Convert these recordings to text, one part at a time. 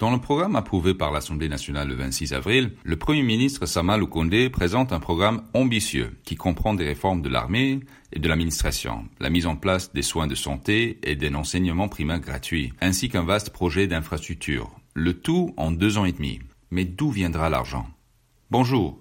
Dans le programme approuvé par l'Assemblée nationale le 26 avril, le Premier ministre Sama Lukonde présente un programme ambitieux qui comprend des réformes de l'armée et de l'administration, la mise en place des soins de santé et d'un enseignement primaire gratuit, ainsi qu'un vaste projet d'infrastructure. Le tout en deux ans et demi. Mais d'où viendra l'argent? Bonjour,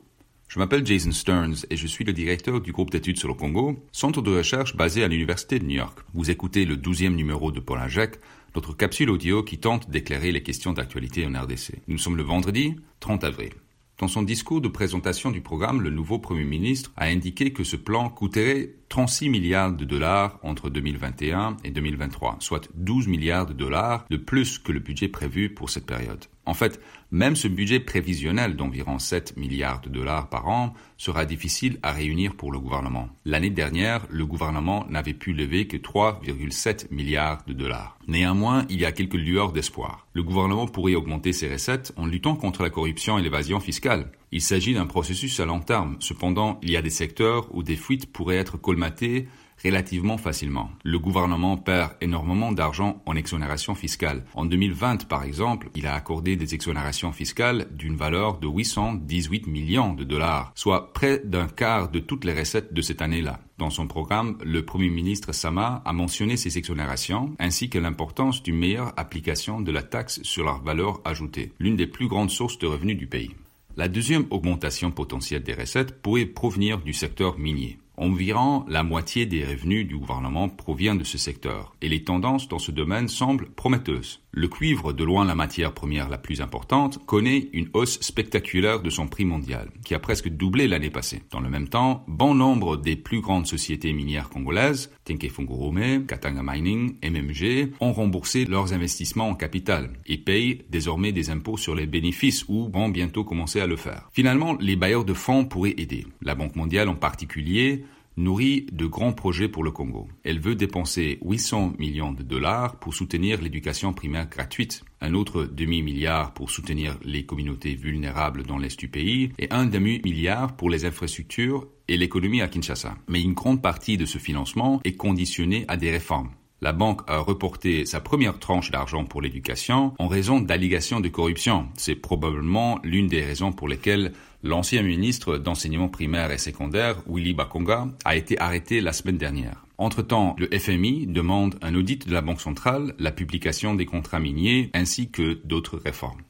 je m'appelle Jason Stearns et je suis le directeur du groupe d'études sur le Congo, centre de recherche basé à l'Université de New York. Vous écoutez le douzième numéro de Paul Jacques, notre capsule audio qui tente d'éclairer les questions d'actualité en RDC. Nous sommes le vendredi 30 avril. Dans son discours de présentation du programme, le nouveau Premier ministre a indiqué que ce plan coûterait 36 milliards de dollars entre 2021 et 2023, soit 12 milliards de dollars de plus que le budget prévu pour cette période. En fait, même ce budget prévisionnel d'environ 7 milliards de dollars par an sera difficile à réunir pour le gouvernement. L'année dernière, le gouvernement n'avait pu lever que 3,7 milliards de dollars. Néanmoins, il y a quelques lueurs d'espoir. Le gouvernement pourrait augmenter ses recettes en luttant contre la corruption et l'évasion fiscale. Il s'agit d'un processus à long terme. Cependant, il y a des secteurs où des fuites pourraient être colmatées relativement facilement. Le gouvernement perd énormément d'argent en exonération fiscale. En 2020, par exemple, il a accordé des exonérations fiscales d'une valeur de 818 millions de dollars, soit près d'un quart de toutes les recettes de cette année-là. Dans son programme, le Premier ministre Sama a mentionné ces exonérations ainsi que l'importance d'une meilleure application de la taxe sur la valeur ajoutée, l'une des plus grandes sources de revenus du pays. La deuxième augmentation potentielle des recettes pourrait provenir du secteur minier. Environ la moitié des revenus du gouvernement provient de ce secteur et les tendances dans ce domaine semblent prometteuses. Le cuivre, de loin la matière première la plus importante, connaît une hausse spectaculaire de son prix mondial, qui a presque doublé l'année passée. Dans le même temps, bon nombre des plus grandes sociétés minières congolaises, Fungurume, Katanga Mining, MMG, ont remboursé leurs investissements en capital et payent désormais des impôts sur les bénéfices ou vont bientôt commencer à le faire. Finalement, les bailleurs de fonds pourraient aider. La Banque mondiale en particulier nourrit de grands projets pour le Congo. Elle veut dépenser 800 millions de dollars pour soutenir l'éducation primaire gratuite, un autre demi-milliard pour soutenir les communautés vulnérables dans l'est du pays et un demi-milliard pour les infrastructures et l'économie à Kinshasa. Mais une grande partie de ce financement est conditionnée à des réformes. La banque a reporté sa première tranche d'argent pour l'éducation en raison d'allégations de corruption. C'est probablement l'une des raisons pour lesquelles l'ancien ministre d'enseignement primaire et secondaire, Willy Bakonga, a été arrêté la semaine dernière. Entre-temps, le FMI demande un audit de la Banque centrale, la publication des contrats miniers ainsi que d'autres réformes.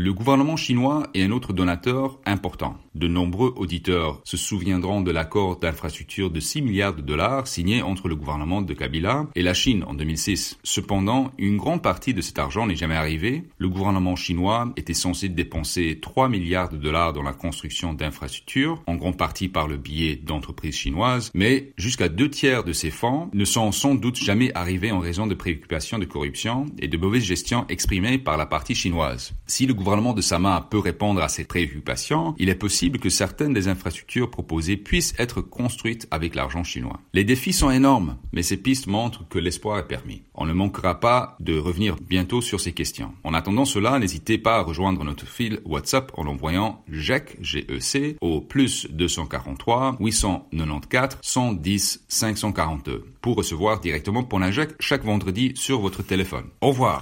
Le gouvernement chinois est un autre donateur important. De nombreux auditeurs se souviendront de l'accord d'infrastructure de 6 milliards de dollars signé entre le gouvernement de Kabila et la Chine en 2006. Cependant, une grande partie de cet argent n'est jamais arrivée. Le gouvernement chinois était censé dépenser 3 milliards de dollars dans la construction d'infrastructures, en grande partie par le biais d'entreprises chinoises, mais jusqu'à deux tiers de ces fonds ne sont sans doute jamais arrivés en raison de préoccupations de corruption et de mauvaise gestion exprimées par la partie chinoise. Si le gouvernement de Sama peut répondre à ces préoccupations, il est possible que certaines des infrastructures proposées puissent être construites avec l'argent chinois. Les défis sont énormes, mais ces pistes montrent que l'espoir est permis. On ne manquera pas de revenir bientôt sur ces questions. En attendant cela, n'hésitez pas à rejoindre notre fil WhatsApp en envoyant GEC, GEC au plus 243 894 110 542 pour recevoir directement GEC chaque vendredi sur votre téléphone. Au revoir.